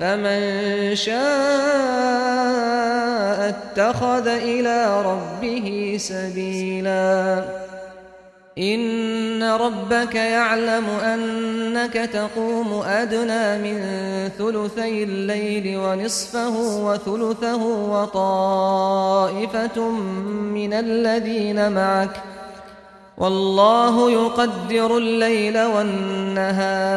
فمن شاء اتخذ إلى ربه سبيلا. إن ربك يعلم أنك تقوم أدنى من ثلثي الليل ونصفه وثلثه وطائفة من الذين معك. والله يقدر الليل والنهار.